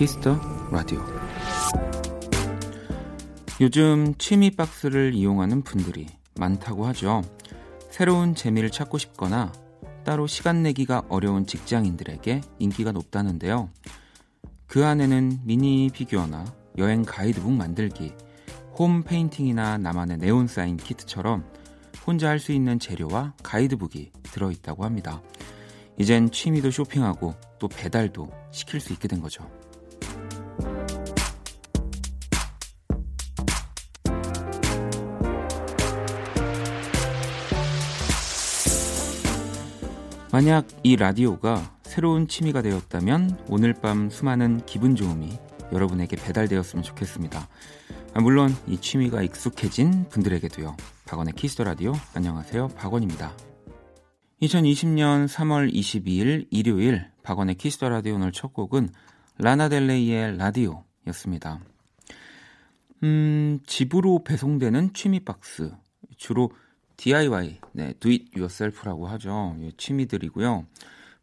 키스 더 라디오. 요즘 취미 박스를 이용하는 분들이 많다고 하죠. 새로운 재미를 찾고 싶거나 따로 시간 내기가 어려운 직장인들에게 인기가 높다는데요. 그 안에는 미니 피규어나 여행 가이드북 만들기, 홈 페인팅이나 나만의 네온 사인 키트처럼 혼자 할 수 있는 재료와 가이드북이 들어있다고 합니다. 이젠 취미도 쇼핑하고 또 배달도 시킬 수 있게 된 거죠. 만약 이 라디오가 새로운 취미가 되었다면 오늘 밤 수많은 기분 좋음이 여러분에게 배달되었으면 좋겠습니다. 아, 물론 이 취미가 익숙해진 분들에게도요. 박원의 키스 더 라디오 안녕하세요. 박원입니다. 2020년 3월 22일 일요일 박원의 키스 더 라디오 오늘 첫 곡은 라나델레이의 라디오였습니다. 음, 집으로 배송되는 취미 박스 주로 DIY, 네, do it yourself라고 하죠. 예, 취미들이고요.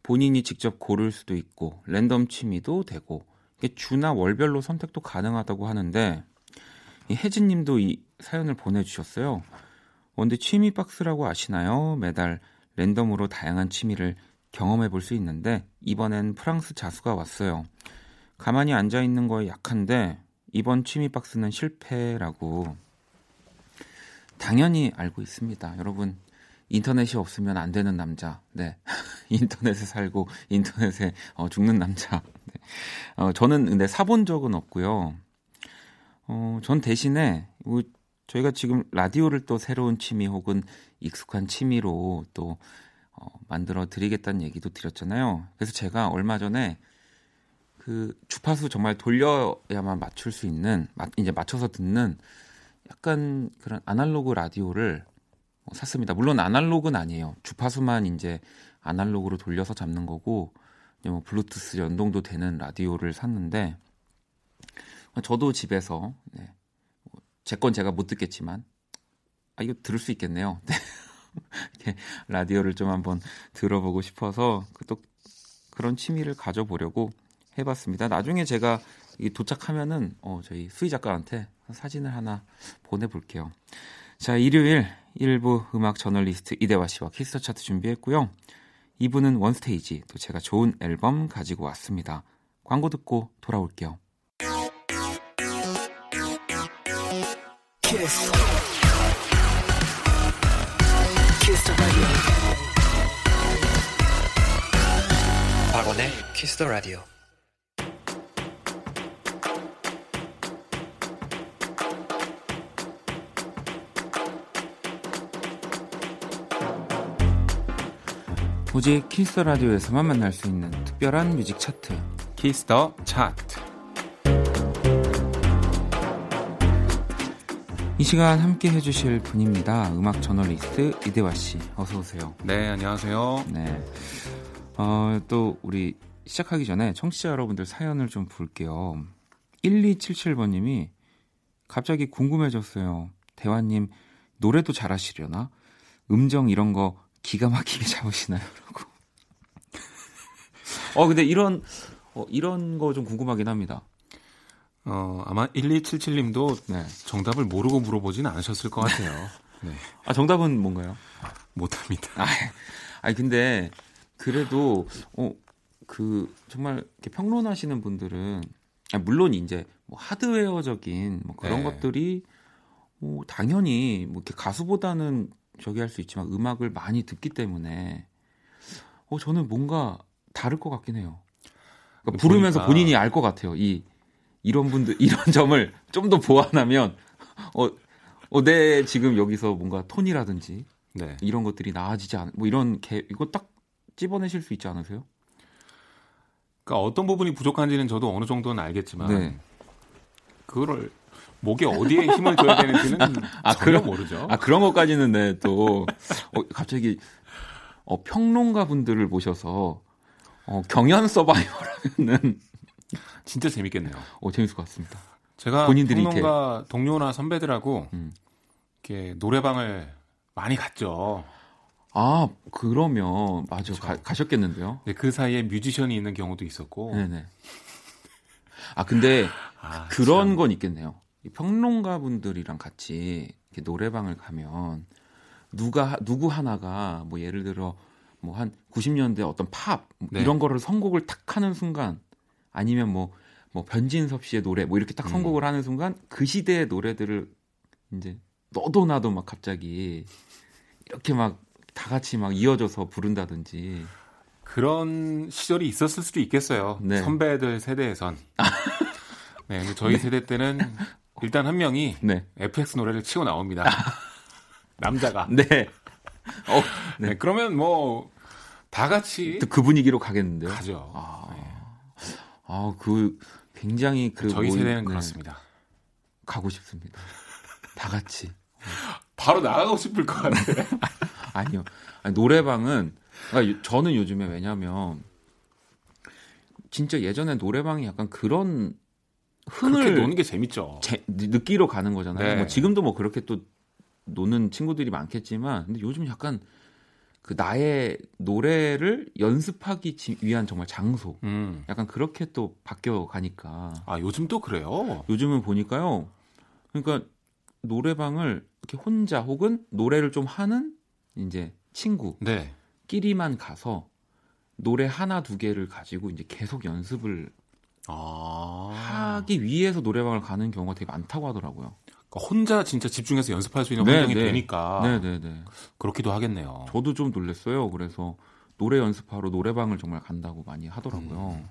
본인이 직접 고를 수도 있고 랜덤 취미도 되고 주나 월별로 선택도 가능하다고 하는데 이 혜진 님도 이 사연을 보내 주셨어요. 원데 취미 박스라고 아시나요? 매달 랜덤으로 다양한 취미를 경험해 볼 수 있는데 이번엔 프랑스 자수가 왔어요. 가만히 앉아 있는 거에 약한데 이번 취미 박스는 실패라고 당연히 알고 있습니다. 여러분, 인터넷이 없으면 안 되는 남자. 네. 인터넷에 살고 인터넷에 어, 죽는 남자. 네. 어, 저는 근데 사본 적은 없고요. 어, 전 대신에 뭐 저희가 지금 라디오를 또 새로운 취미 혹은 익숙한 취미로 또 어, 만들어 드리겠다는 얘기도 드렸잖아요. 그래서 제가 얼마 전에 그 주파수 정말 돌려야만 맞출 수 있는 이제 맞춰서 듣는 약간 그런 아날로그 라디오를 뭐 샀습니다. 물론 아날로그는 아니에요. 주파수만 이제 아날로그로 돌려서 잡는 거고 뭐 블루투스 연동도 되는 라디오를 샀는데 저도 집에서 네, 뭐 제건 제가 못 듣겠지만 아 이거 들을 수 있겠네요. 네. 이렇게 라디오를 좀 한번 들어보고 싶어서 그또 그런 취미를 가져보려고 해봤습니다. 나중에 제가 도착하면은 어, 저희 수희 작가한테 사진을 하나 보내볼게요. 자, 일요일 1부 음악 저널리스트 이대화 씨와 키스 더 차트 준비했고요. 2부는 원스테이지, 또 제가 좋은 앨범 가지고 왔습니다. 광고 듣고 돌아올게요. 키스. 키스 박원의 키스 더 라디오. 오직 키스 더 라디오에서만 만날 수 있는 특별한 뮤직 차트 키스 더 차트 이 시간 함께 해주실 분입니다. 음악 저널리스트 이대화 씨, 어서 오세요. 네, 안녕하세요. 네, 어, 또 우리 시작하기 전에 청취자 여러분들 사연을 좀 볼게요. 1277번님이 갑자기 궁금해졌어요. 대화님 노래도 잘하시려나? 음정 이런 거 기가 막히게 잡으시나요? 라고. 어, 근데 이런, 어, 이런 거 좀 궁금하긴 합니다. 어, 아마 1277님도 네. 정답을 모르고 물어보진 않으셨을 것 같아요. 네. 아, 정답은 뭔가요? 못합니다. 아, 아니, 근데, 그래도, 어, 그, 정말, 이렇게 평론하시는 분들은, 아, 물론 이제, 뭐, 하드웨어적인, 뭐, 그런 네. 것들이, 뭐, 당연히, 뭐, 이렇게 가수보다는 저기 할 수 있지만 음악을 많이 듣기 때문에 어 저는 뭔가 다를 것 같긴 해요. 그러니까 부르면서 본인이 알 것 같아요. 이 이런 분들 이런 점을 좀 더 보완하면 어, 어, 내 지금 여기서 뭔가 톤이라든지 네. 이런 것들이 나아지지 않, 뭐 이런 개, 이거 딱 찝어내실 수 있지 않으세요? 그러니까 어떤 부분이 부족한지는 저도 어느 정도는 알겠지만 네. 그거를 목에 어디에 힘을 줘야 되는지는 아, 전혀 그런, 모르죠. 아 그런 것까지는 네, 또 어, 갑자기 어, 평론가 분들을 모셔서 어, 경연 서바이벌하면은 진짜 재밌겠네요. 어 재밌을 것 같습니다. 제가 본인들이 평론가 이렇게... 동료나 선배들하고 음. 이렇게 노래방을 많이 갔죠. 아 그러면 맞아 가, 가셨겠는데요. 네, 그 사이에 뮤지션이 있는 경우도 있었고. 네네. 아 근데 아, 그런 참. 건 있겠네요. 평론가 분들이랑 같이 이렇게 노래방을 가면 누가 누구 하나가 뭐 예를 들어 뭐 한 90년대 어떤 팝 네. 이런 거를 선곡을 탁 하는 순간 아니면 뭐뭐 뭐 변진섭 씨의 노래 뭐 이렇게 딱 음. 선곡을 음. 하는 순간 그 시대의 노래들을 이제 너도 나도 막 갑자기 이렇게 막 다 같이 막 이어져서 부른다든지 그런 시절이 있었을 수도 있겠어요. 네. 선배들 세대에선. 네, 저희 네. 세대 때는 일단 한 명이 네. FX 노래를 치고 나옵니다. 남자가. 네. 어, 네. 네. 그러면 뭐 다 같이 그 분위기로 가겠는데요. 가죠. 아, 네. 아, 그 굉장히 그 저희 세대는 네. 그렇습니다. 가고 싶습니다. 다 같이. 바로 나가고 싶을 것 같아요. 아니요. 아니, 노래방은 그러니까 저는 요즘에 왜냐면 진짜 예전에 노래방이 약간 그런 흥을 노는 게 재밌죠. 제, 느끼러 가는 거잖아요. 네. 뭐 지금도 뭐 그렇게 또 노는 친구들이 많겠지만 근데 요즘 약간 그 나의 노래를 연습하기 위한 정말 장소 음. 약간 그렇게 또 바뀌어 가니까 아 요즘 또 그래요 요즘은 보니까요 그러니까 노래방을 이렇게 혼자 혹은 노래를 좀 하는 이제 친구 네. 끼리만 가서 노래 하나 두 개를 가지고 이제 계속 연습을 아... 하기 위해서 노래방을 가는 경우가 되게 많다고 하더라고요. 그러니까 혼자 진짜 집중해서 연습할 수 있는 네, 환경이 네. 되니까 네네네. 네, 네. 그렇기도 하겠네요. 저도 좀 놀랐어요. 그래서 노래 연습하러 노래방을 정말 간다고 많이 하더라고요. 음.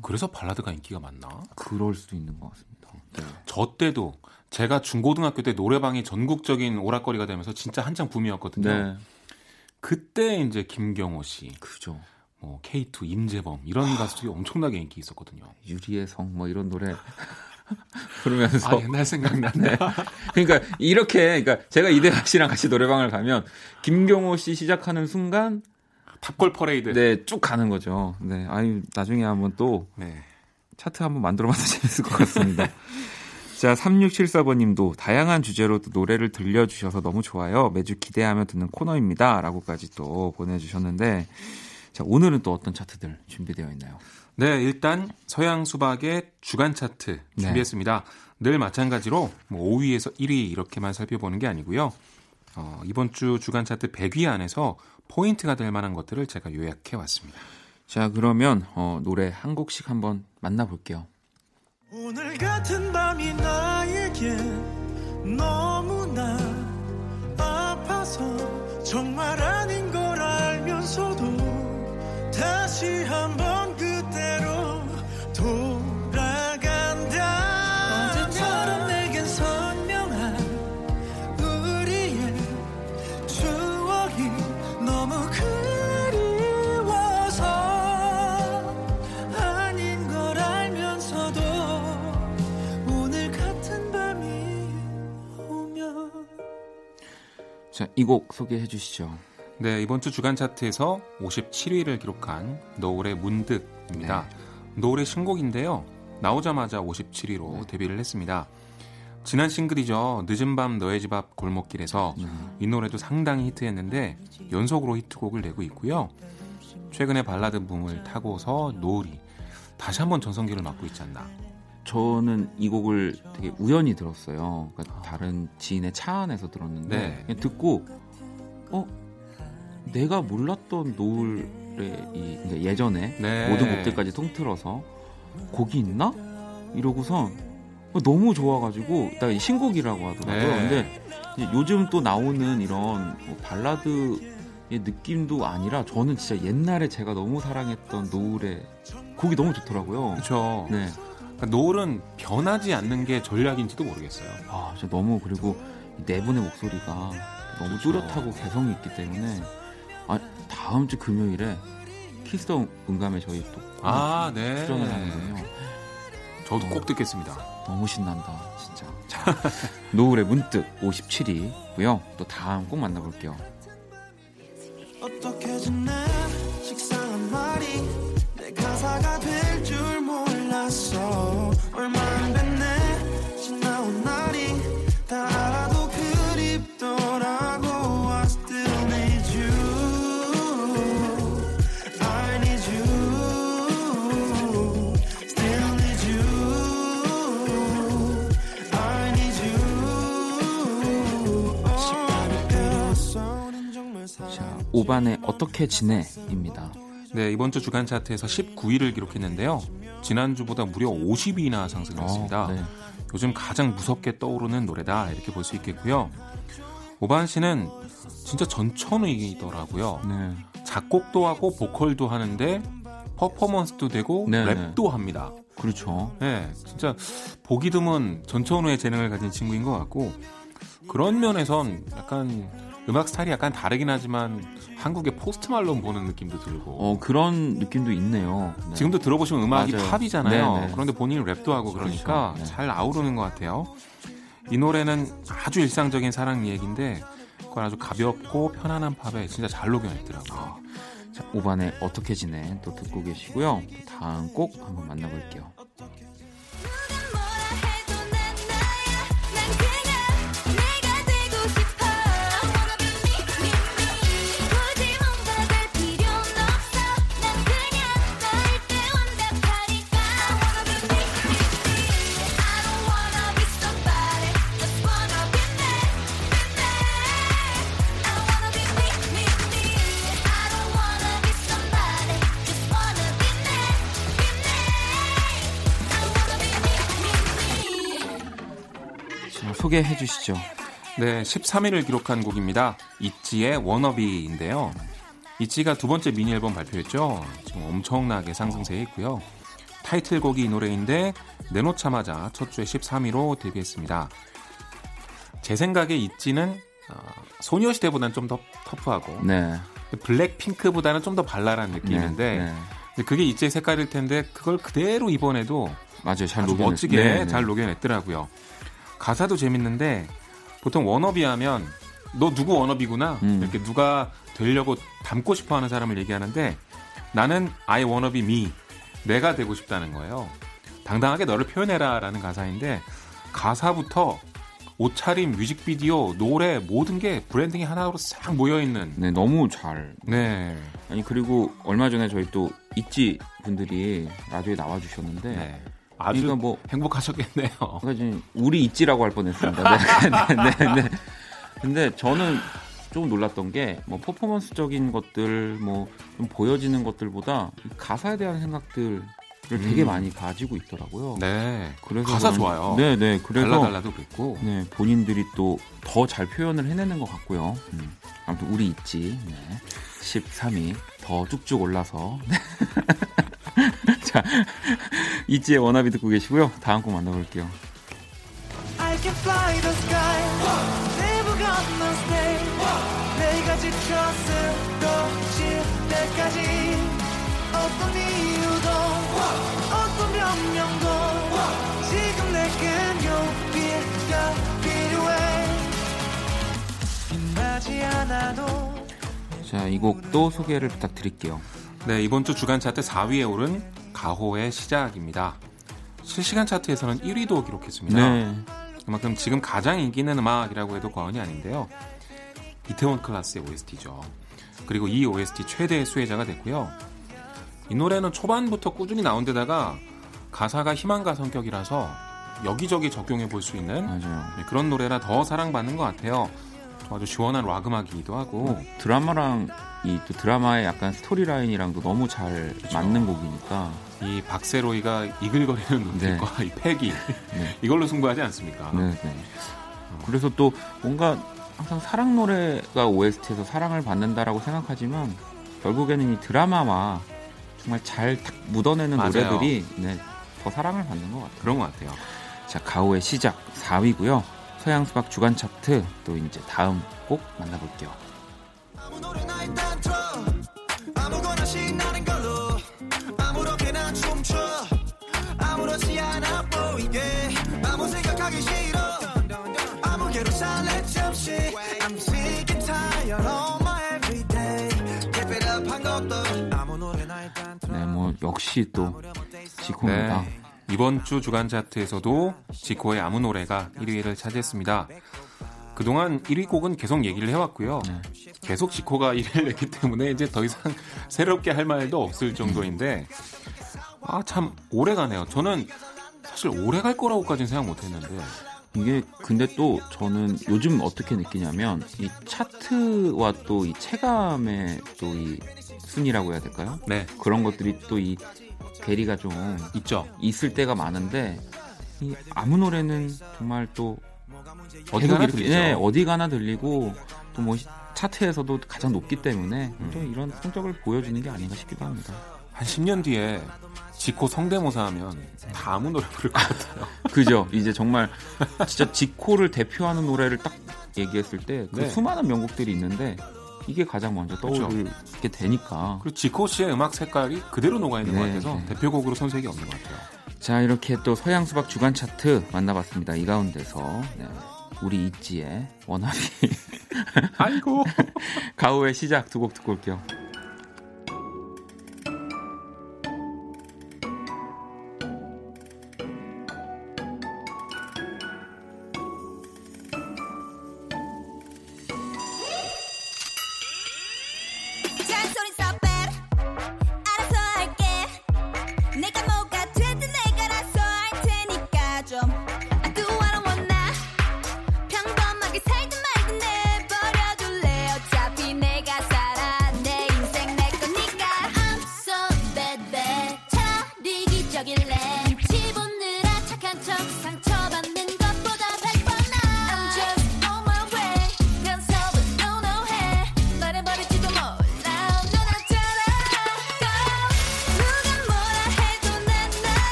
그래서 발라드가 인기가 많나? 그럴 수도 있는 것 같습니다. 네. 저 때도 제가 중고등학교 때 노래방이 전국적인 오락거리가 되면서 진짜 한창 붐이었거든요. 네. 그때 이제 김경호 씨, 그죠. 뭐 K2 임재범 이런 하... 가수들이 엄청나게 인기 있었거든요. 유리의 성 뭐 이런 노래 부르면서 아, 옛날 생각나네. 네. 그러니까 이렇게 그러니까 제가 이대하 씨랑 같이 노래방을 가면 김경호 씨 시작하는 순간 탑골 퍼레이드. 네, 쭉 가는 거죠. 네. 아유, 나중에 한번 또 네. 차트 한번 만들어 봐도 재밌을 것 같습니다. 자, 3674번 님도 다양한 주제로 또 노래를 들려 주셔서 너무 좋아요. 매주 기대하며 듣는 코너입니다. 라고까지 또 보내 주셨는데, 자, 오늘은 또 어떤 차트들 준비되어 있나요? 네, 일단 서양 수박의 주간 차트 네. 준비했습니다. 네. 늘 마찬가지로 뭐 5위에서 1위 이렇게만 살펴보는 게 아니고요. 어, 이번 주 주간 차트 100위 안에서 포인트가 될 만한 것들을 제가 요약해 왔습니다. 자, 그러면 어, 노래 한 곡씩 한번 만나볼게요. 오늘 같은 밤이 나에게 너무나 아파서 정말 아닌 걸 알면서도 다시 한번 그때로 돌아간다 언제처럼 내겐 선명한 우리의 추억이 너무 그리워서 아닌 걸 알면서도 오늘 같은 밤이 오면 자, 이 곡 소개해 주시죠. 네, 이번 주 주간 차트에서 57위를 기록한 노을의 문득입니다. 네. 노을의 신곡인데요. 나오자마자 57위로 네. 데뷔를 했습니다. 지난 싱글이죠. 늦은 밤 너의 집 앞 골목길에서 음. 이 노래도 상당히 히트했는데 연속으로 히트곡을 내고 있고요. 최근에 발라드 붐을 타고서 노을이 다시 한번 전성기를 맞고 있지 않나. 저는 이 곡을 되게 우연히 들었어요. 그러니까 아. 다른 지인의 차 안에서 들었는데 네. 듣고 어 내가 몰랐던 노을의 이 그러니까 예전에 네. 모든 곡들까지 통틀어서 곡이 있나? 이러고서 너무 좋아가지고 나 신곡이라고 하더라고요. 네. 근데 요즘 또 나오는 이런 뭐 발라드의 느낌도 아니라 저는 진짜 옛날에 제가 너무 사랑했던 노을의 곡이 너무 좋더라고요. 그렇죠. 네. 그러니까 노을은 변하지 않는 게 전략인지도 모르겠어요. 아, 진짜 너무 그리고 네 분의 목소리가 너무 뚜렷하고 개성이 있기 때문에 아, 다음 주 금요일에 키스더 음감에 저희 또 아, 네. 출연을 하거든요. 저도 꼭 듣겠습니다. 너무 신난다, 진짜. 자, 노을의 문득 57위고요. 또 다음 곡 만나볼게요. 어떻게 지내? 식상한 말이 내 가사가 될 줄 몰랐어. 오반의 어떻게 지내입니다. 네, 이번 주 주간 차트에서 19위를 기록했는데요. 지난주보다 무려 50위나 상승했습니다. 어, 네. 요즘 가장 무섭게 떠오르는 노래다 이렇게 볼 수 있겠고요. 오반 씨는 진짜 전천후이더라고요. 네. 작곡도 하고 보컬도 하는데 퍼포먼스도 되고 네, 네. 랩도 합니다. 그렇죠. 네, 진짜 보기 드문 전천후의 재능을 가진 친구인 것 같고 그런 면에선 약간 음악 스타일이 약간 다르긴 하지만 한국의 포스트 말론 보는 느낌도 들고 어 그런 느낌도 있네요. 네. 지금도 들어보시면 음악이 맞아요. 팝이잖아요. 네네. 그런데 본인이 랩도 하고 그러니까 그렇죠. 네. 잘 아우르는 것 같아요. 이 노래는 아주 일상적인 사랑 이야기인데 그걸 아주 가볍고 편안한 팝에 진짜 잘 녹여냈더라고요. 자, 오반의 어떻게 지내 또 듣고 계시고요. 다음 곡 한번 만나볼게요. 소개해 주시죠. 네, 13위를 기록한 곡입니다. 이지의 워너비인데요. 이지가 두 번째 미니 앨범 발표했죠. 지금 엄청나게 상승세에 있고요. 타이틀곡이 이 노래인데 내놓자마자 첫 주에 13위로 데뷔했습니다. 제 생각에 이지는 어, 소녀시대보다는 좀 더 터프하고 네. 블랙핑크보다는 좀 더 발랄한 느낌인데 네, 네. 그게 이지의 색깔일 텐데 그걸 그대로 이번에도 맞아요. 잘 녹여냈... 멋지게 네, 네. 잘 녹여냈더라고요. 가사도 재밌는데 보통 워너비 하면 너 누구 워너비구나 음. 이렇게 누가 되려고 닮고 싶어하는 사람을 얘기하는데 나는 I wanna be me 내가 되고 싶다는 거예요. 당당하게 너를 표현해라라는 가사인데 가사부터 옷차림, 뮤직비디오, 노래 모든 게 브랜딩이 하나로 싹 모여 있는. 네, 너무 잘. 네. 아니 그리고 얼마 전에 저희 또 있지 분들이 라디오에 나와 주셨는데 네. 아주 그러니까 뭐 행복하셨겠네요. 그러니까 지금 우리 있지라고 할 뻔했습니다. 네, 네, 네, 네. 근데 저는 조금 놀랐던 게 뭐 퍼포먼스적인 것들 뭐 좀 보여지는 것들보다 가사에 대한 생각들을 음. 되게 많이 가지고 있더라고요. 네. 그래서 가사 저는, 좋아요. 네, 네. 그래서 달라달라도 그랬고. 네, 본인들이 또 더 잘 표현을 해내는 것 같고요. 음. 아무튼 우리 있지. 네. 13위 더 쭉쭉 올라서 자, 이지의 워너비 듣고 계시고요. 다음 곡 만나볼게요. 내가 지쳤어도 때까지 어떤 이유도 어떤 변명도 지금 내겐 용기가 필요해 빛나지 않아도 자, 이 곡도 소개를 부탁드릴게요. 네, 이번 주 주간 차트 4위에 오른 가호의 시작입니다. 실시간 차트에서는 1위도 기록했습니다. 네. 그만큼 지금 가장 인기 있는 음악이라고 해도 과언이 아닌데요. 이태원 클라스의 OST죠. 그리고 이 OST 최대 수혜자가 됐고요. 이 노래는 초반부터 꾸준히 나온 데다가 가사가 희망가 성격이라서 여기저기 적용해 볼 수 있는 네, 그런 노래라 더 사랑받는 것 같아요. 아주 시원한 락 음악이기도 하고 어, 드라마랑 이 또 드라마의 약간 스토리라인이랑도 너무 잘 그렇죠. 맞는 곡이니까 이 박세로이가 이글거리는 눈빛과 네. 이 패기 네. 이걸로 승부하지 않습니까? 네, 네. 그래서 또 뭔가 항상 사랑 노래가 OST에서 사랑을 받는다라고 생각하지만 결국에는 이 드라마와 정말 잘 묻어내는 맞아요. 노래들이 네, 더 사랑을 받는 것 같아요. 그런 것 같아요. 자 가오의 시작 4위고요. 서양 수박 주간 차트. 또 이제 다음 곡 만나볼게요. 네, 뭐 역시 또 지코입니다. 네. 이번 주 주간 차트에서도 지코의 아무 노래가 1위를 차지했습니다. 그동안 1위 곡은 계속 얘기를 해왔고요. 네. 계속 지코가 1위를 냈기 때문에 이제 더 이상 새롭게 할 말도 없을 정도인데 아 참 오래 가네요. 저는 사실 오래 갈 거라고까지는 생각 못 했는데 이게 근데 또 저는 요즘 어떻게 느끼냐면 이 차트와 또 이 체감의 또 이 순위라고 해야 될까요? 네. 그런 것들이 또 이 괴리가 좀 있죠. 있을 때가 많은데 이 아무 노래는 정말 또 어디 가나 들리죠. 네, 어디 가나 들리고 또 뭐 차트에서도 가장 높기 때문에 음. 또 이런 성적을 보여주는 게 아닌가 싶기도 합니다. 한 10년 뒤에 지코 성대모사 하면 다 아무 노래 부를 것 같아요. 그죠? 이제 정말 진짜 지코를 대표하는 노래를 딱 얘기했을 때그 네. 수많은 명곡들이 있는데 이게 가장 먼저 그렇죠. 떠오르게 되니까 그리고 지코 씨의 음악 색깔이 그대로 녹아 있는 것 네, 같아서 네. 대표곡으로 손색이 없는 것 같아요. 자 이렇게 또 서양 수박 주간 차트 만나봤습니다. 이 가운데서 네, 우리 있지의 워너비 아이고. 가오의 시작 두 곡 듣고 올게요.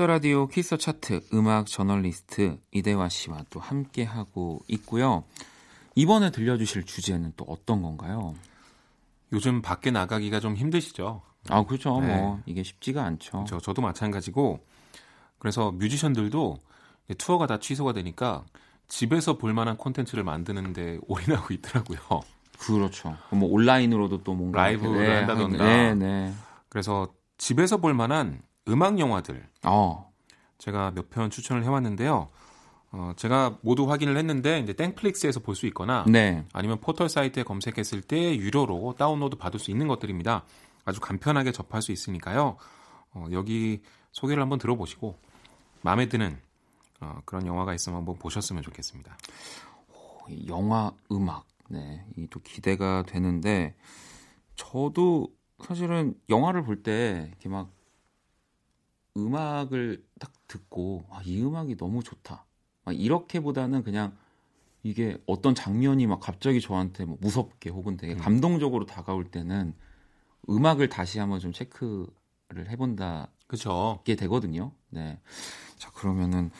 키스 라디오 키스 차트 음악 저널리스트 이대화 씨와 또 함께 하고 있고요. 이번에 들려주실 주제는 또 어떤 건가요? 요즘 밖에 나가기가 좀 힘드시죠? 아 그렇죠. 네. 뭐 이게 쉽지가 않죠. 저, 저도 마찬가지고 그래서 뮤지션들도 투어가 다 취소가 되니까 집에서 볼 만한 콘텐츠를 만드는데 올인하고 있더라고요. 그렇죠. 뭐 온라인으로도 또 뭔가 라이브를 이렇게, 한다던가. 네, 네. 그래서 집에서 볼 만한 음악 영화들 어, 제가 몇 편 추천을 해왔는데요. 어, 제가 모두 확인을 했는데 이제 땡플릭스에서 볼 수 있거나 네. 아니면 포털 사이트에 검색했을 때 유료로 다운로드 받을 수 있는 것들입니다. 아주 간편하게 접할 수 있으니까요. 어, 여기 소개를 한번 들어보시고 마음에 드는 어, 그런 영화가 있으면 한번 보셨으면 좋겠습니다. 이 영화 음악 네, 이 또 기대가 되는데 저도 사실은 영화를 볼 때 이렇게 막 음악을 딱 듣고 아, 이 음악이 너무 좋다. 막 이렇게보다는 그냥 이게 어떤 장면이 막 갑자기 저한테 뭐 무섭게 혹은 되게 음. 감동적으로 다가올 때는 음악을 다시 한번 좀 체크를 해본다 그렇죠. 게 되거든요. 네. 자, 그러면은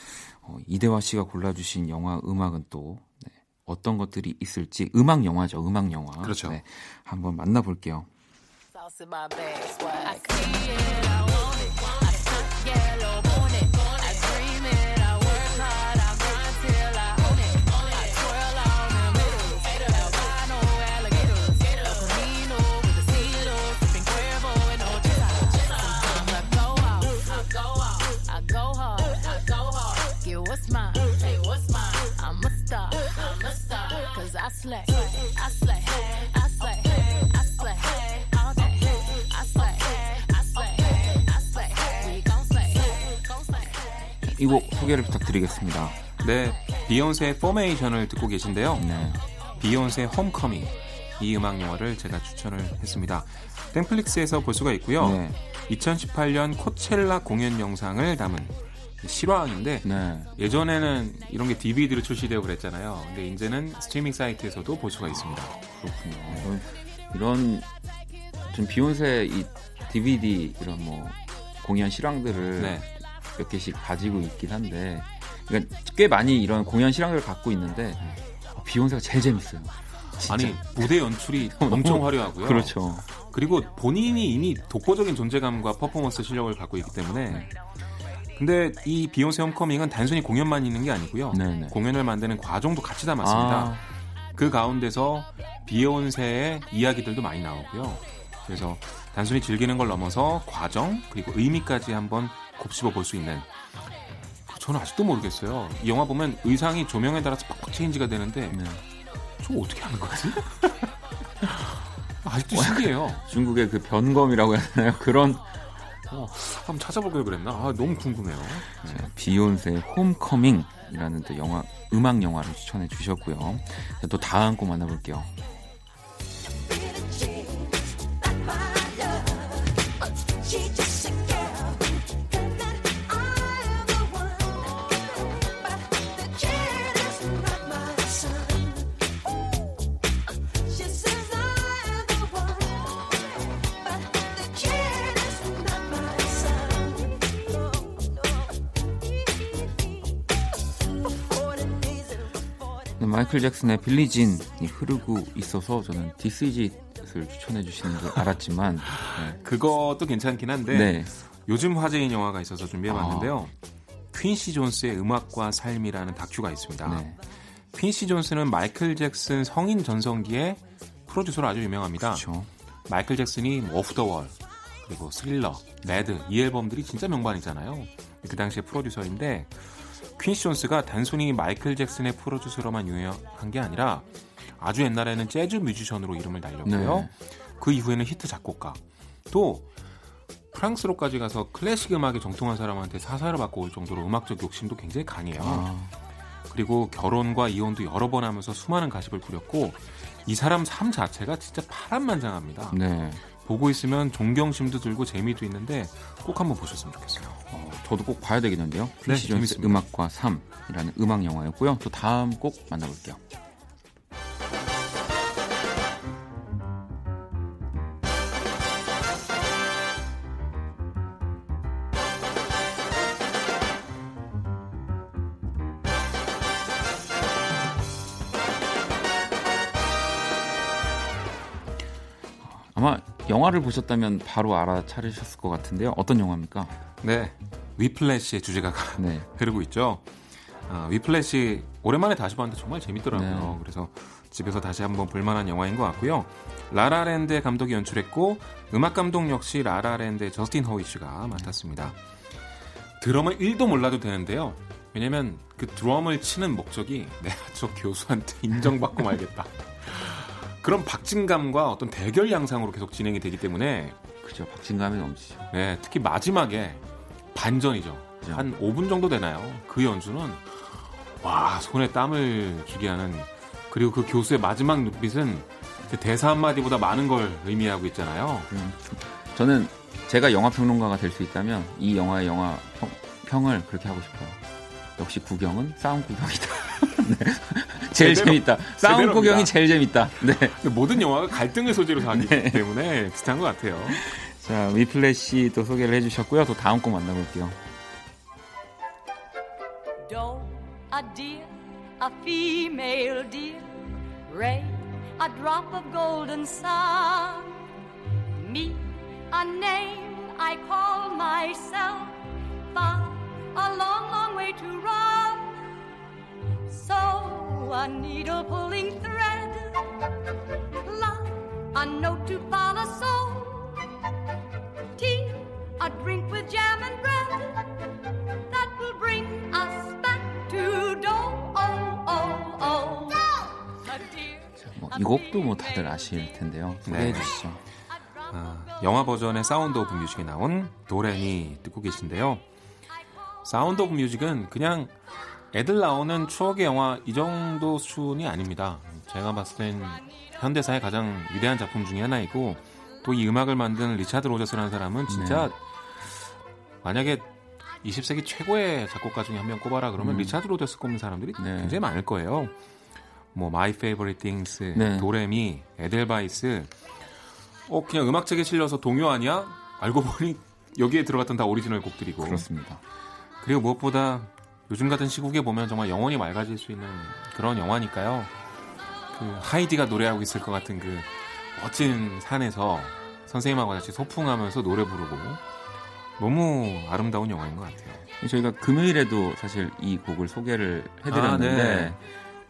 어, 이대화 씨가 골라주신 영화 음악은 또 네, 어떤 것들이 있을지 음악 영화죠. 음악 영화. 그렇죠. 네, 한번 만나볼게요. Slay, I slay, I slay, I slay. All day, I slay, I slay, I slay. We gon' slay, gon' slay. 이곡 소개를 부탁드리겠습니다. 네, 비욘세의 Formation을 듣고 계신데요. 네. 비욘세 Homecoming 이 음악 영화를 제가 추천을 했습니다. 땡플릭스에서 볼 수가 있고요. 네. 2018년 코첼라 공연 영상을 담은 실황인데 네. 예전에는 이런 게 DVD로 출시되고 그랬잖아요. 근데 이제는 스트리밍 사이트에서도 볼 수가 있습니다. 그렇군요. 이런, 좀 비욘세 이 DVD 이런 뭐 공연 실황들을 네. 몇 개씩 가지고 있긴 한데 그러니까 꽤 많이 이런 공연 실황들을 갖고 있는데 어, 비욘세가 제일 재밌어요. 진짜. 아니 무대 연출이 엄청 화려하고요. 그렇죠. 그리고 본인이 이미 독보적인 존재감과 퍼포먼스 실력을 갖고 있기 때문에 근데 이 비욘세 홈커밍은 단순히 공연만 있는 게 아니고요. 네네. 공연을 만드는 과정도 같이 담았습니다. 아, 그 가운데서 비욘세의 이야기들도 많이 나오고요. 그래서 단순히 즐기는 걸 넘어서 과정 그리고 의미까지 한번 곱씹어 볼 수 있는 저는 아직도 모르겠어요. 이 영화 보면 의상이 조명에 따라서 팍팍 체인지가 되는데 네. 저 어떻게 하는 거지? 아직도 신기해요. 중국의 그 변검이라고 해야 되나요? 그런 어, 한번 찾아보길 그랬나? 아, 너무 궁금해요. 네. 자, 비욘세의 홈커밍이라는 또 영화 음악 영화를 추천해 주셨고요. 자, 또 다음 곡 만나볼게요. 마이클 잭슨의 Billie Jean이 흐르고 있어서 저는 This Is It을 추천해 주시는 줄 알았지만 그것도 괜찮긴 한데 네. 요즘 화제인 영화가 있어서 준비해봤는데요. 퀸시 존스의 음악과 삶이라는 다큐가 있습니다. 네. 퀸시 존스는 마이클 잭슨 성인 전성기의 프로듀서로 아주 유명합니다. 그렇죠. 마이클 잭슨이 뭐 Off the Wall, 그리고 Thriller, Bad 이 앨범들이 진짜 명반이잖아요. 그 당시에 프로듀서인데 퀸시 존스가 단순히 마이클 잭슨의 프로듀서로만 유명한 게 아니라 아주 옛날에는 재즈 뮤지션으로 이름을 날렸고요. 네. 그 이후에는 히트 작곡가 또 프랑스로까지 가서 클래식 음악에 정통한 사람한테 사사를 받고 올 정도로 음악적 욕심도 굉장히 강해요. 아, 그리고 결혼과 이혼도 여러 번 하면서 수많은 가십을 뿌렸고 이 사람 삶 자체가 진짜 파란만장합니다. 네. 보고 있으면 존경심도 들고 재미도 있는데 꼭 한번 보셨으면 좋겠어요. 어, 저도 꼭 봐야 되겠는데요. 네, 퀸시 존스 재밌습니다. 음악과 삶이라는 음악 영화였고요. 또 다음 곡 만나볼게요. 영화를 보셨다면 바로 알아차리셨을 것 같은데요. 어떤 영화입니까? 네, 위플래시의 주제가가 네. 흐르고 있죠. 아, 위플래시 오랜만에 다시 봤는데 정말 재밌더라고요. 네. 그래서 집에서 다시 한번 볼만한 영화인 것 같고요. 라라랜드의 감독이 연출했고 음악 감독 역시 라라랜드의 저스틴 허위츠가 맡았습니다. 드럼을 1도 몰라도 되는데요. 왜냐면 그 드럼을 치는 목적이 내가 저 교수한테 인정받고 말겠다. 그런 박진감과 어떤 대결 양상으로 계속 진행이 되기 때문에 그죠. 박진감이 넘치죠. 네, 특히 마지막에 반전이죠. 그죠. 한 5분 정도 되나요? 그 연주는 와 손에 땀을 주게 하는 그리고 그 교수의 마지막 눈빛은 그 대사 한마디보다 많은 걸 의미하고 있잖아요. 음, 저는 제가 영화 평론가가 될 수 있다면 이 영화의 영화 평, 을 그렇게 하고 싶어요. 역시 구경은 싸움 구경이다. 네. 제일 제대로- 재밌다. 싸움. 구경이 제일 재밌다. 네. 모든 영화가 갈등을 소재로 하기 때문에 비슷한 것 같아요. 자, 위플래시 또 소개를 해주셨고요. 또 다음 곡 만나볼게요. Doe, a deer, a female deer, Ray, a drop of golden sun. Me, a name I call myself, far, a long, long way to run. So, a needle pulling thread, love, a note to follow, so, tea, a drink with jam and bread that will bring us back to Dole. Oh, oh, oh. A 뭐, 이 곡도 뭐 다들 아실 텐데요. 소개해 네. 주시죠. a 아. 영화 버전의 Sound of Music에 나온 도레미 듣고 계신데요. Sound of Music은 그냥 애들 나오는 추억의 영화 이 정도 수준이 아닙니다. 제가 봤을 땐 현대사의 가장 위대한 작품 중에 하나이고 또 이 음악을 만든 리차드 로저스라는 사람은 진짜 네. 만약에 20세기 최고의 작곡가 중에 한 명 꼽아라 그러면 음. 리차드 로저스 꼽는 사람들이 네. 굉장히 많을 거예요. 뭐 My Favorite Things, 네. 도레미, 에델바이스 어 그냥 음악책에 실려서 동요 아니야? 알고 보니 여기에 들어갔던 다 오리지널 곡들이고 그렇습니다. 그리고 무엇보다 요즘 같은 시국에 보면 정말 영혼이 맑아질 수 있는 그런 영화니까요. 그 하이디가 노래하고 있을 것 같은 그 멋진 산에서 선생님하고 같이 소풍하면서 노래 부르고 너무 아름다운 영화인 것 같아요. 저희가 금요일에도 사실 이 곡을 소개를 해드렸는데 아, 네.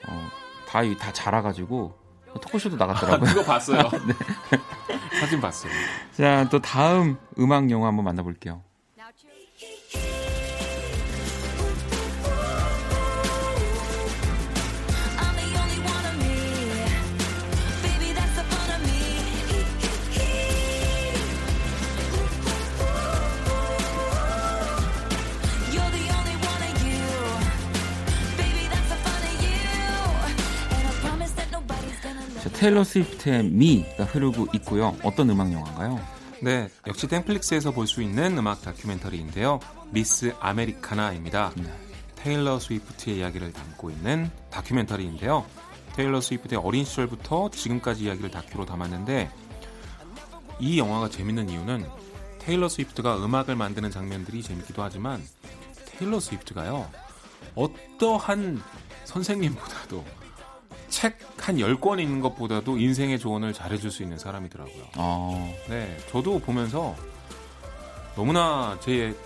어, 다, 이- 다 자라가지고 토크쇼도 나갔더라고요. 그거 봤어요. 사진 봤어요. 자, 또 다음 음악 영화 한번 만나볼게요. 테일러 스위프트의 ME가 흐르고 있고요. 어떤 음악 영화인가요? 네, 역시 땡플릭스에서 볼 수 있는 음악 다큐멘터리인데요. Miss Americana입니다. 테일러 스위프트의 이야기를 담고 있는 다큐멘터리인데요. 테일러 스위프트의 어린 시절부터 지금까지 이야기를 다큐로 담았는데 이 영화가 재밌는 이유는 테일러 스위프트가 음악을 만드는 장면들이 재밌기도 하지만 테일러 스위프트가요. 어떠한 선생님보다도 책 한 10권 읽는 것보다도 인생의 조언을 잘해줄 수 있는 사람이더라고요. 어, 네, 저도 보면서 너무나 제그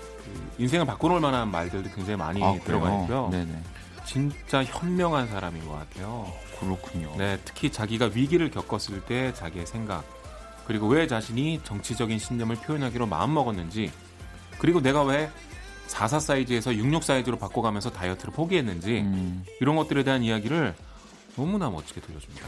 인생을 바꿔놓을 만한 말들도 굉장히 많이 아, 들어가? 있고요. 네네. 진짜 현명한 사람인 것 같아요. 그렇군요. 네, 특히 자기가 위기를 겪었을 때 자기의 생각, 그리고 왜 자신이 정치적인 신념을 표현하기로 마음먹었는지, 그리고 내가 왜 44 사이즈에서 66 사이즈로 바꿔가면서 다이어트를 포기했는지, 음, 이런 것들에 대한 이야기를 너무나 멋지게 들려줍니다.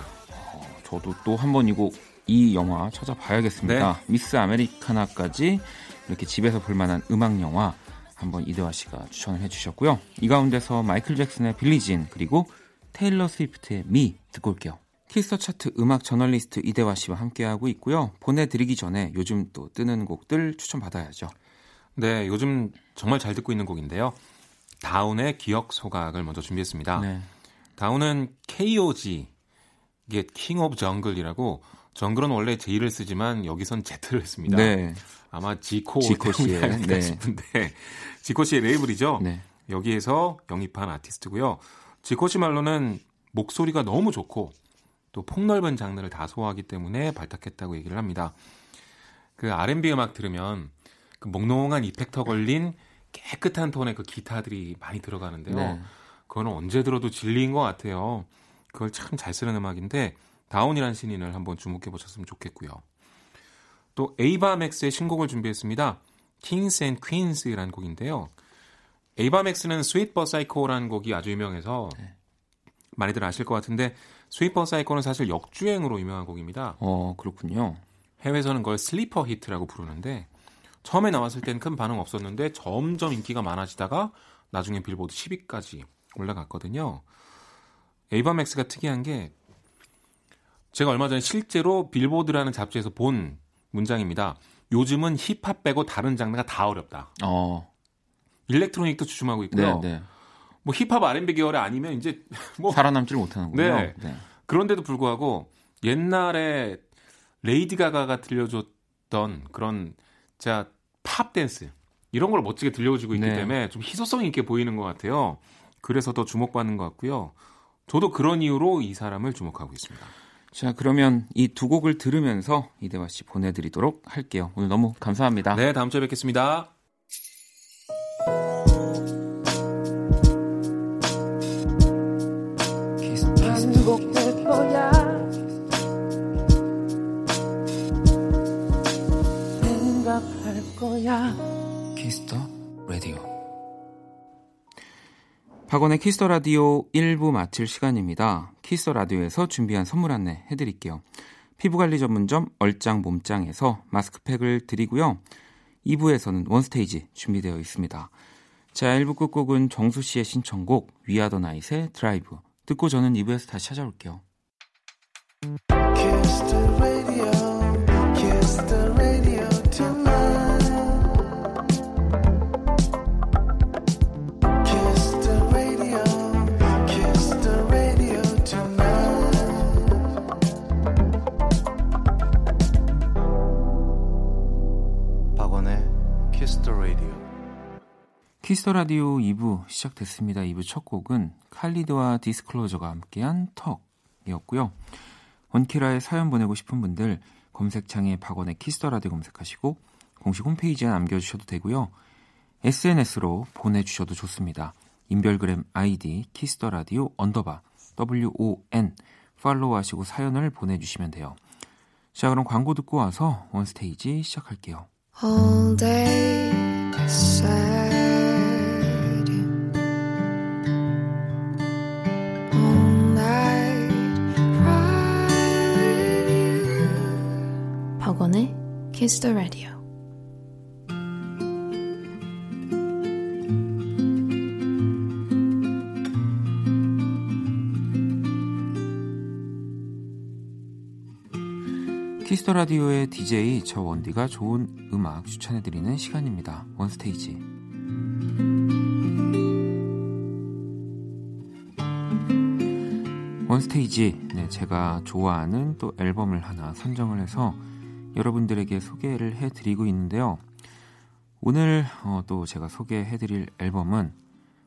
저도 또 한 번 이 곡, 이 영화 찾아봐야겠습니다. 네. Miss Americana까지 이렇게 집에서 볼 만한 음악 영화 한번 이대화 씨가 추천을 해주셨고요. 이 가운데서 마이클 잭슨의 Billie Jean 그리고 테일러 스위프트의 ME 듣고 올게요. 키스 더 차트 음악 저널리스트 이대화 씨와 함께하고 있고요. 보내드리기 전에 요즘 또 뜨는 곡들 추천받아야죠. 네, 요즘 정말 잘 듣고 있는 곡인데요. 다운의 기억 소각을 먼저 준비했습니다. 네. 다운은 KOZ, 이게 King of Zungle이라고 정글은 원래 J를 쓰지만 여기선 Z를 했습니다. 네. 아마 지코 지코 씨의, 네. 싶은데 지코 씨의 레이블이죠. 네. 여기에서 영입한 아티스트고요. 지코 씨 말로는 목소리가 너무 좋고 또 폭넓은 장르를 다 소화하기 때문에 발탁했다고 얘기를 합니다. 그 R&B 음악 들으면 그 몽롱한 effector 걸린 깨끗한 톤의 그 기타들이 많이 들어가는데요. 네. 그거는 언제 들어도 진리인 것 같아요. 그걸 참 잘 쓰는 음악인데 다운이라는 신인을 한번 주목해 보셨으면 좋겠고요. 또 에이바 맥스의 신곡을 준비했습니다. Kings and Queens라는 곡인데요. 에이바 맥스는 스윗 버 사이코라는 곡이 아주 유명해서 많이들 아실 것 같은데 스윗 버 사이코는 사실 역주행으로 유명한 곡입니다. 어, 그렇군요. 해외에서는 그걸 sleeper hit라고 부르는데 처음에 나왔을 때는 큰 반응 없었는데 점점 인기가 많아지다가 나중에 빌보드 10위까지 올라갔거든요. 에이바 맥스가 특이한 게 제가 얼마 전에 실제로 빌보드라는 잡지에서 본 문장입니다. 요즘은 힙합 빼고 다른 장르가 다 어렵다. 어, electronic도 주춤하고 네, 있고요. 네. 뭐 힙합 R&B 계열이 아니면 이제 뭐 살아남지를 못하는군요. 네. 그런데도 불구하고 옛날에 레이디 가가가 들려줬던 그런 자 팝 댄스 이런 걸 멋지게 들려주고 있기 네. 때문에 좀 희소성 있게 보이는 것 같아요. 그래서 더 주목받는 것 같고요. 저도 그런 이유로 이 사람을 주목하고 있습니다. 자, 그러면 이 두 곡을 들으면서 이대화 씨 보내드리도록 할게요. 오늘 너무 감사합니다. 네, 다음 주에 뵙겠습니다. 반복될 거야 생각할 거야 키스 더 박원의 키스 더 라디오 1부 마칠 시간입니다. 키스 더 라디오에서 준비한 선물 안내 해드릴게요. 피부관리 전문점 얼짱 몸짱에서 마스크팩을 드리고요. 2부에서는 원스테이지 준비되어 있습니다. 자, 1부 끝곡은 정수 씨의 신청곡 위아더 나잇의 드라이브 듣고 저는 2부에서 다시 찾아올게요. 키스 더 라디오 2부 시작됐습니다. 2부 첫 곡은 칼리드와 디스클로저가 함께한 Talk이었고요. 원키라에 사연 보내고 싶은 분들 검색창에 박원의 키스 더 라디오 검색하시고 공식 홈페이지에 남겨주셔도 되고요. SNS로 보내주셔도 좋습니다. 인별그램 아이디 키스 더 라디오 언더바 WON 팔로우하시고 사연을 보내주시면 돼요. 자 그럼 광고 듣고 와서 원스테이지 시작할게요. all day Kiss the Radio. 키스 더 라디오의 DJ 저 원디가 좋은 음악 추천해 드리는 시간입니다. 원스테이지. 원스테이지, 네, 제가 좋아하는 또 앨범을 하나 선정을 해서 여러분들에게 소개를 해드리고 있는데요. 오늘 어, 또 제가 소개해드릴 앨범은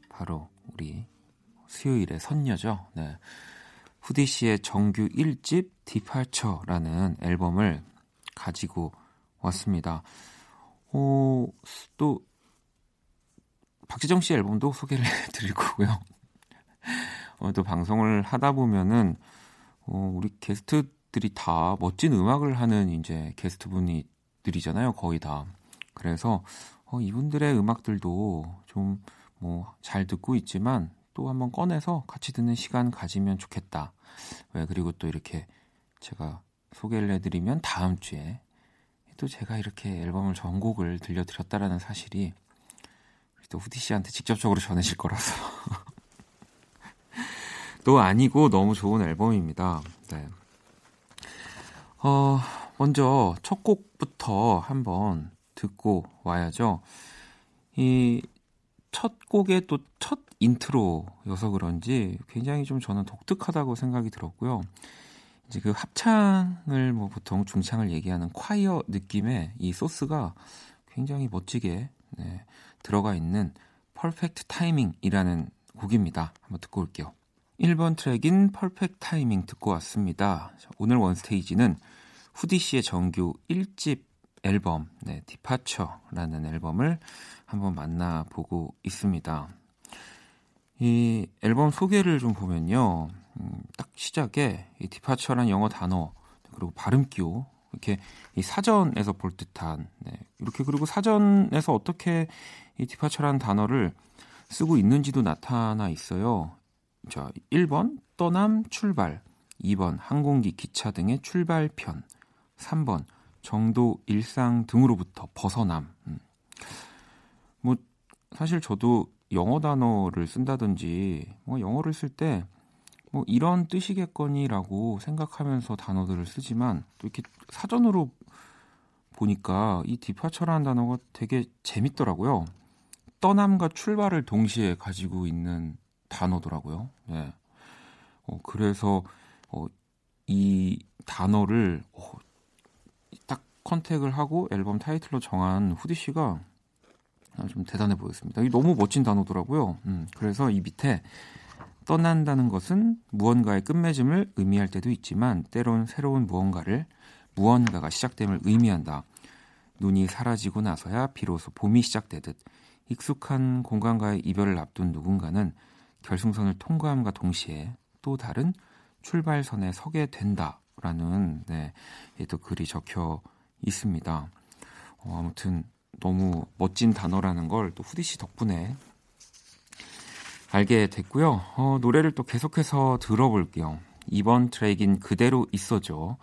바로 우리 수요일의 선녀죠. 네. 후디 씨의 정규 1집 디파처라는 앨범을 가지고 왔습니다. 어, 또 박지정 씨 앨범도 소개를 해드릴 거고요. 어, 또 방송을 하다 보면은 어, 우리 게스트 들이 다 멋진 음악을 하는 이제 게스트분들이잖아요, 거의 다. 그래서 어, 이분들의 음악들도 좀 뭐 잘 듣고 있지만 또 한번 꺼내서 같이 듣는 시간 가지면 좋겠다. 왜 그리고 또 이렇게 제가 소개를 해드리면 다음 주에 또 제가 이렇게 앨범을 전곡을 들려드렸다라는 사실이 또 후디 씨한테 직접적으로 전해질 거라서 또 아니고 너무 좋은 앨범입니다. 네. 어, 먼저 첫 곡부터 한번 듣고 와야죠. 이 첫 곡의 또 첫 인트로여서 그런지 굉장히 좀 저는 독특하다고 생각이 들었고요. 이제 그 합창을 뭐 보통 중창을 얘기하는 콰이어 느낌의 이 소스가 굉장히 멋지게 네, 들어가 있는 Perfect Timing이라는 곡입니다. 한번 듣고 올게요. 1번 트랙인 Perfect Timing 듣고 왔습니다. 자, 오늘 원스테이지는 후디 씨의 정규 1집 앨범 네, 디파처라는 앨범을 한번 만나보고 있습니다. 이 앨범 소개를 좀 보면요. 음, 딱 시작에 이 디파처란 영어 단어 그리고 발음 기호 이렇게 이 사전에서 볼 듯한 네, 이렇게 그리고 사전에서 어떻게 이 디파처라는 단어를 쓰고 있는지도 나타나 있어요. 자, 1번 떠남 출발, 2번 항공기 기차 등의 출발편, 3번 정도 일상 등으로부터 벗어남. 음. 뭐 사실 저도 영어 단어를 쓴다든지 뭐 영어를 쓸 때 뭐 이런 뜻이겠거니라고 생각하면서 단어들을 쓰지만 또 이렇게 사전으로 보니까 이 디파처라는 단어가 되게 재밌더라고요. 떠남과 출발을 동시에 가지고 있는 단어더라고요. 예. 어, 그래서 어, 이 단어를 어, 딱 컨택을 하고 앨범 타이틀로 정한 후디 씨가 아, 좀 대단해 보였습니다. 이 너무 멋진 단어더라고요. 음, 그래서 이 밑에 떠난다는 것은 무언가의 끝맺음을 의미할 때도 있지만 때론 새로운 무언가를 무언가가 시작됨을 의미한다. 눈이 사라지고 나서야 비로소 봄이 시작되듯 익숙한 공간과의 이별을 앞둔 누군가는 결승선을 통과함과 동시에 또 다른 출발선에 서게 된다라는 네, 또 글이 적혀 있습니다. 어, 아무튼 너무 멋진 단어라는 걸 또 후디 씨 덕분에 알게 됐고요. 어, 노래를 또 계속해서 들어볼게요. 2번 트랙인 그대로 있어줘.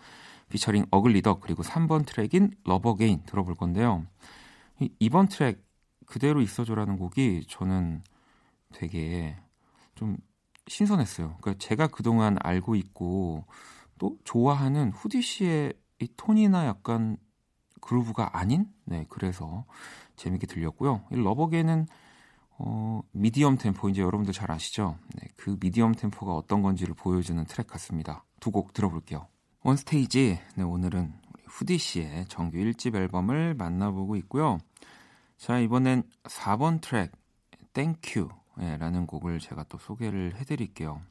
피처링 어글리덕 그리고 3번 트랙인 Love Again 들어볼 건데요. 이 2번 트랙 그대로 있어줘라는 곡이 저는 되게 좀 신선했어요. 그러니까 제가 그동안 알고 있고 또 좋아하는 후디 씨의 이 톤이나 약간 그루브가 아닌 네 그래서 재밌게 들렸고요. 이 러버게는 어, 미디엄 템포 이제 여러분들 잘 아시죠? 네, 그 미디엄 템포가 어떤 건지를 보여주는 트랙 같습니다. 두 곡 들어볼게요. 원스테이지 네, 오늘은 후디 씨의 정규 1집 앨범을 만나보고 있고요. 자 이번엔 4번 트랙 Thank You 라는 곡을 제가 또 소개를 해드릴게요.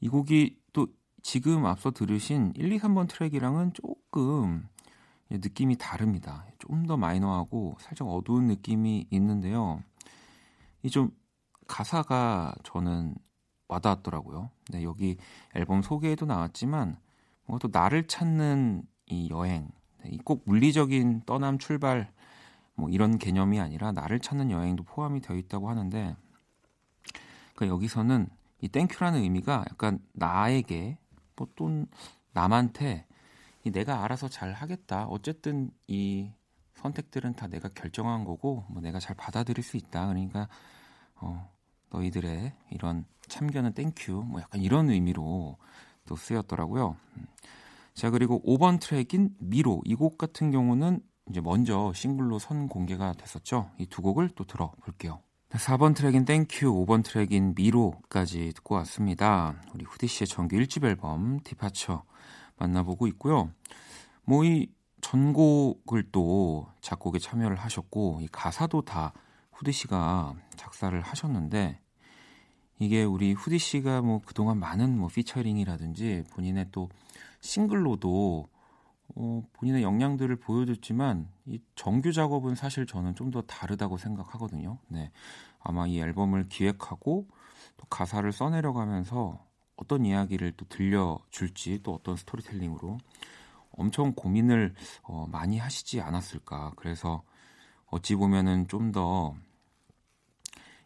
이 곡이 또 지금 앞서 들으신 1, 2, 3번 트랙이랑은 조금 느낌이 다릅니다. 좀 더 마이너하고 살짝 어두운 느낌이 있는데요. 이 좀 가사가 저는 와닿았더라고요. 네, 여기 앨범 소개에도 나왔지만 뭔가 또 나를 찾는 이 여행, 네, 이꼭 물리적인 떠남 출발 뭐 이런 개념이 아니라 나를 찾는 여행도 포함이 되어 있다고 하는데 그러니까 여기서는 이 thank you라는 의미가 약간 나에게 뭐또 남한테 이 내가 알아서 잘 하겠다. 어쨌든 이 선택들은 다 내가 결정한 거고 뭐 내가 잘 받아들일 수 있다. 그러니까 어, 너희들의 이런 참견은 thank you 뭐 약간 이런 의미로 또 쓰였더라고요. 음. 자 그리고 5번 트랙인 미로 이 곡 같은 경우는 이제 먼저 싱글로 선 공개가 됐었죠. 이 두 곡을 또 들어볼게요. 4번 트랙인 Thank You, 5번 트랙인 미로까지 듣고 왔습니다. 우리 후디 씨의 정규 1집 앨범 Departure 만나보고 있고요. 뭐 이 전곡을 또 작곡에 참여를 하셨고 이 가사도 다 후디 씨가 작사를 하셨는데 이게 우리 후디 씨가 뭐 그동안 많은 뭐 피처링이라든지 본인의 또 싱글로도 어, 본인의 역량들을 보여줬지만 이 정규 작업은 사실 저는 좀 더 다르다고 생각하거든요. 네. 아마 이 앨범을 기획하고 또 가사를 써내려가면서 어떤 이야기를 또 들려줄지 또 어떤 스토리텔링으로 엄청 고민을 어, 많이 하시지 않았을까. 그래서 어찌 보면은 좀 더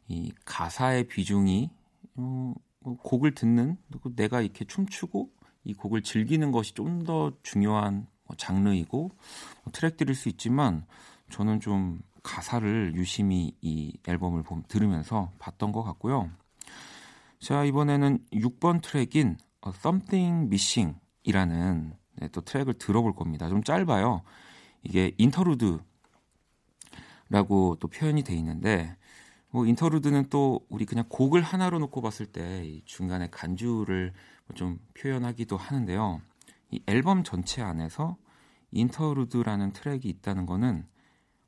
이 가사의 비중이 어, 뭐 곡을 듣는 내가 이렇게 춤추고 이 곡을 즐기는 것이 좀 더 중요한 뭐 장르이고 뭐 트랙들일 수 있지만 저는 좀 가사를 유심히 이 앨범을 봄- 들으면서 봤던 것 같고요. 자 이번에는 6번 트랙인 어, Something Missing이라는 네, 또 트랙을 들어볼 겁니다. 좀 짧아요. 이게 인터루드라고 또 표현이 돼 있는데 뭐 인터루드는 또 우리 그냥 곡을 하나로 놓고 봤을 때이 중간에 간주를 좀 표현하기도 하는데요. 이 앨범 전체 안에서 인터루드라는 트랙이 있다는 거는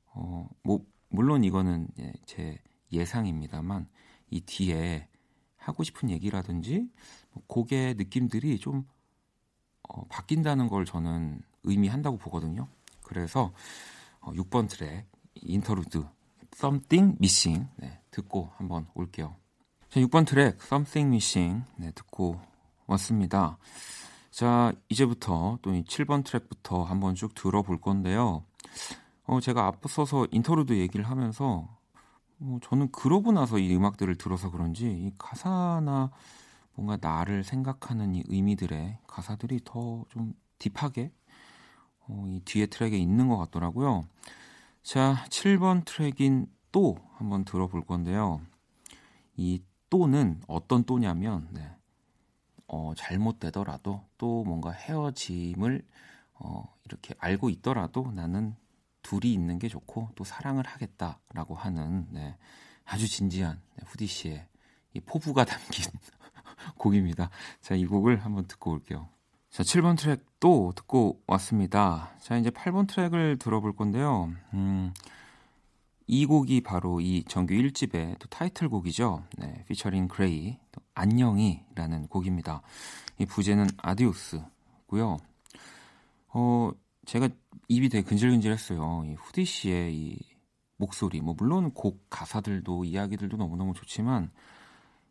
어, 뭐 물론 이거는 예, 제 예상입니다만 이 뒤에 하고 싶은 얘기라든지 뭐 곡의 느낌들이 좀 어, 바뀐다는 걸 저는 의미한다고 보거든요. 그래서 어, 6번 트랙 interlude Something Missing 네, 듣고 한번 올게요. 자, 6번 트랙 Something Missing 네, 듣고 왔습니다. 자, 이제부터 또 이 7번 트랙부터 한번 쭉 들어볼 건데요. 어, 제가 앞서서 interlude 얘기를 하면서 어, 저는 그러고 나서 이 음악들을 들어서 그런지 이 가사나 뭔가 나를 생각하는 이 의미들의 가사들이 더 좀 딥하게 어, 이 뒤에 트랙에 있는 것 같더라고요. 자, 7번 트랙인 또 한번 들어볼 건데요. 이 또는 어떤 또냐면 네. 어, 잘못되더라도 또 뭔가 헤어짐을 어, 이렇게 알고 있더라도 나는 둘이 있는 게 좋고 또 사랑을 하겠다라고 하는 네, 아주 진지한 네, 후디 씨의 이 포부가 담긴 곡입니다. 자, 이 곡을 한번 듣고 올게요. 자, 7번 트랙 또 듣고 왔습니다. 자, 이제 8번 트랙을 들어볼 건데요. 음, 이 곡이 바로 이 정규 1집의 또 타이틀곡이죠. 네, 피처링 그레이, 또 안녕이라는 곡입니다. 이 부제는 Adios고요. 어, 제가 입이 되게 근질근질했어요. 이 후디 씨의 이 목소리, 뭐 물론 곡 가사들도 이야기들도 너무너무 좋지만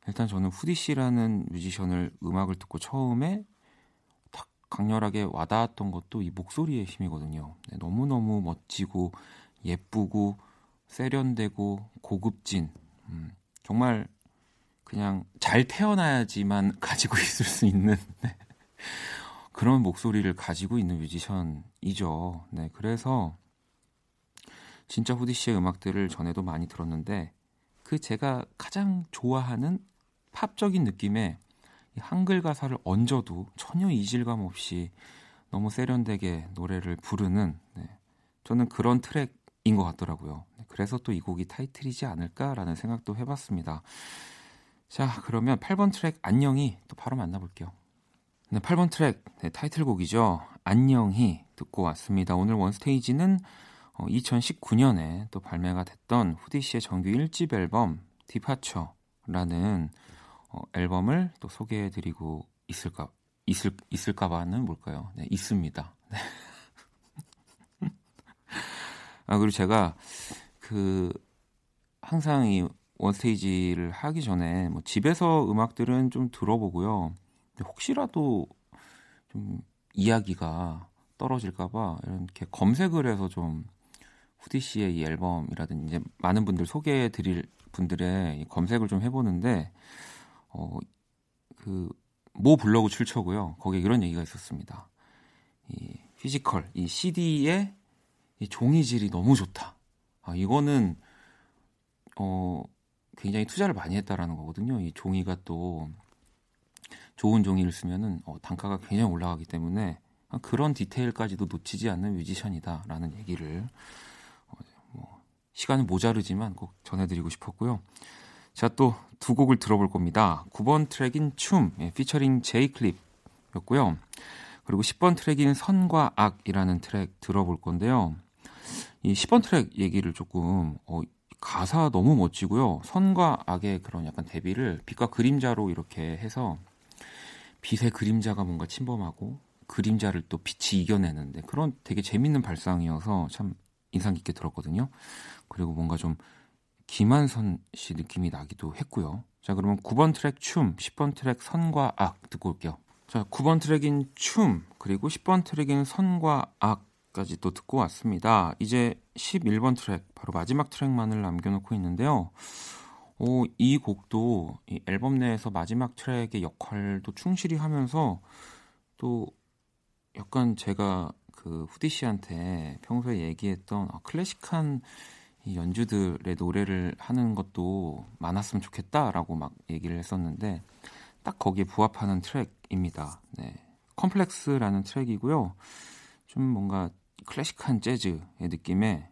일단 저는 후디 씨라는 뮤지션을 음악을 듣고 처음에 딱 강렬하게 와닿았던 것도 이 목소리의 힘이거든요. 네, 너무너무 멋지고 예쁘고 세련되고 고급진 음, 정말 그냥 잘 태어나야지만 가지고 있을 수 있는 네. 그런 목소리를 가지고 있는 뮤지션이죠. 네, 그래서 진짜 후디 씨의 음악들을 전에도 많이 들었는데 그 제가 가장 좋아하는 팝적인 느낌의 이 한글 가사를 얹어도 전혀 이질감 없이 너무 세련되게 노래를 부르는 네, 저는 그런 트랙인 것 같더라고요. 네, 그래서 또 이 곡이 타이틀이지 않을까라는 생각도 해봤습니다. 자, 그러면 8번 트랙 안녕히 또 바로 만나볼게요. 네, 8번 트랙 네, 타이틀곡이죠. 안녕히 듣고 왔습니다. 오늘 원스테이지는 어, 2019년에 또 발매가 됐던 후디 씨의 정규 1집 앨범 디파처라는 어, 앨범을 또 소개해드리고 있을까 있을 있을까봐는 뭘까요? 네, 있습니다. 네. 아, 그리고 제가 그 항상 이 원스테이지를 하기 전에 뭐 집에서 음악들은 좀 들어보고요. 혹시라도 좀 이야기가 떨어질까봐 이렇게 검색을 해서 좀 후디 씨의 이 앨범이라든지 이제 많은 분들 소개해 드릴 분들의 이 검색을 좀 해보는데 어, 그, 모 블로그 출처고요. 거기에 이런 얘기가 있었습니다. 이 physical, 이 CD의 이 종이질이 너무 좋다. 아, 이거는, 어, 굉장히 투자를 많이 했다라는 거거든요. 이 종이가 또 좋은 종이를 쓰면은 어, 단가가 굉장히 올라가기 때문에 그런 디테일까지도 놓치지 않는 뮤지션이다라는 얘기를 어, 뭐 시간은 모자르지만 꼭 전해드리고 싶었고요. 자, 또 두 곡을 들어볼 겁니다. 9번 트랙인 춤, 예, 피처링 제이클레프였고요. 그리고 10번 트랙인 선과 악이라는 트랙 들어볼 건데요. 이 10번 트랙 얘기를 조금, 어, 가사 너무 멋지고요. 선과 악의 그런 약간 대비를 빛과 그림자로 이렇게 해서 빛의 그림자가 뭔가 침범하고 그림자를 또 빛이 이겨내는데 그런 되게 재밌는 발상이어서 참 인상 깊게 들었거든요. 그리고 뭔가 좀 김완선 씨 느낌이 나기도 했고요. 자, 그러면 9번 트랙 춤, 10번 트랙 선과 악 듣고 올게요. 자, 9번 트랙인 춤, 그리고 10번 트랙인 선과 악 까지 또 듣고 왔습니다. 이제 11번 트랙, 바로 마지막 트랙만을 남겨놓고 있는데요. 오, 이 곡도 이 앨범 내에서 마지막 트랙의 역할도 충실히 하면서 또 약간 제가 그 후디 씨한테 평소에 얘기했던 아, 클래식한 이 연주들의 노래를 하는 것도 많았으면 좋겠다라고 막 얘기를 했었는데 딱 거기에 부합하는 트랙입니다. 네. Complex라는 트랙이고요. 좀 뭔가 클래식한 재즈의 느낌에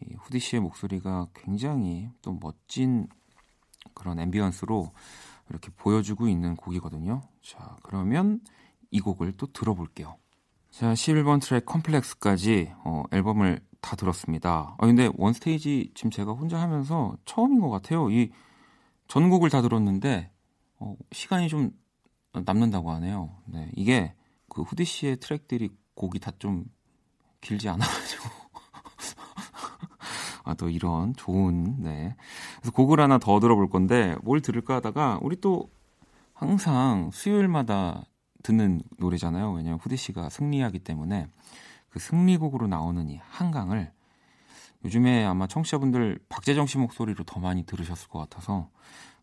이 후디 씨의 목소리가 굉장히 또 멋진 그런 ambience로 이렇게 보여주고 있는 곡이거든요. 자, 그러면 이 곡을 또 들어볼게요. 자, 11번 트랙 Complex까지 어, 앨범을 다 들었습니다. 아, 근데 원스테이지 지금 제가 혼자 하면서 처음인 것 같아요. 이 전곡을 다 들었는데 어, 시간이 좀 남는다고 하네요. 네, 이게 그 후디 씨의 트랙들이 곡이 다 좀 길지 않아가지고 아, 또 이런 좋은 네. 그래서 곡을 하나 더 들어볼 건데 뭘 들을까 하다가 우리 또 항상 수요일마다 듣는 노래잖아요. 왜냐면 후디 씨가 승리하기 때문에 그 승리곡으로 나오는 이 한강을 요즘에 아마 청취자분들 박재정 씨 목소리로 더 많이 들으셨을 것 같아서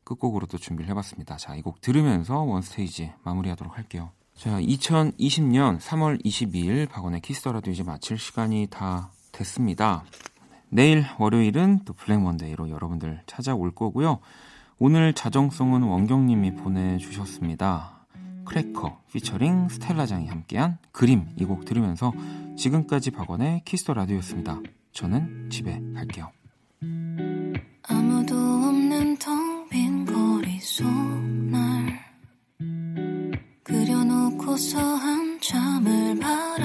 끝곡으로 또 준비를 해봤습니다. 자, 이 곡 들으면서 원스테이지 마무리하도록 할게요. 자, 2020년 3월 22일 박원의 키스 더 라디오 이제 마칠 시간이 다 됐습니다. 내일 월요일은 또 블랙 먼데이로 여러분들 찾아올 거고요. 오늘 자정송은 원경님이 보내주셨습니다. 크래커 피처링 스텔라장이 함께한 그림 이 곡 들으면서 지금까지 박원의 키스터 라디오였습니다. 저는 집에 갈게요. 아무도 고소한 잠을 말해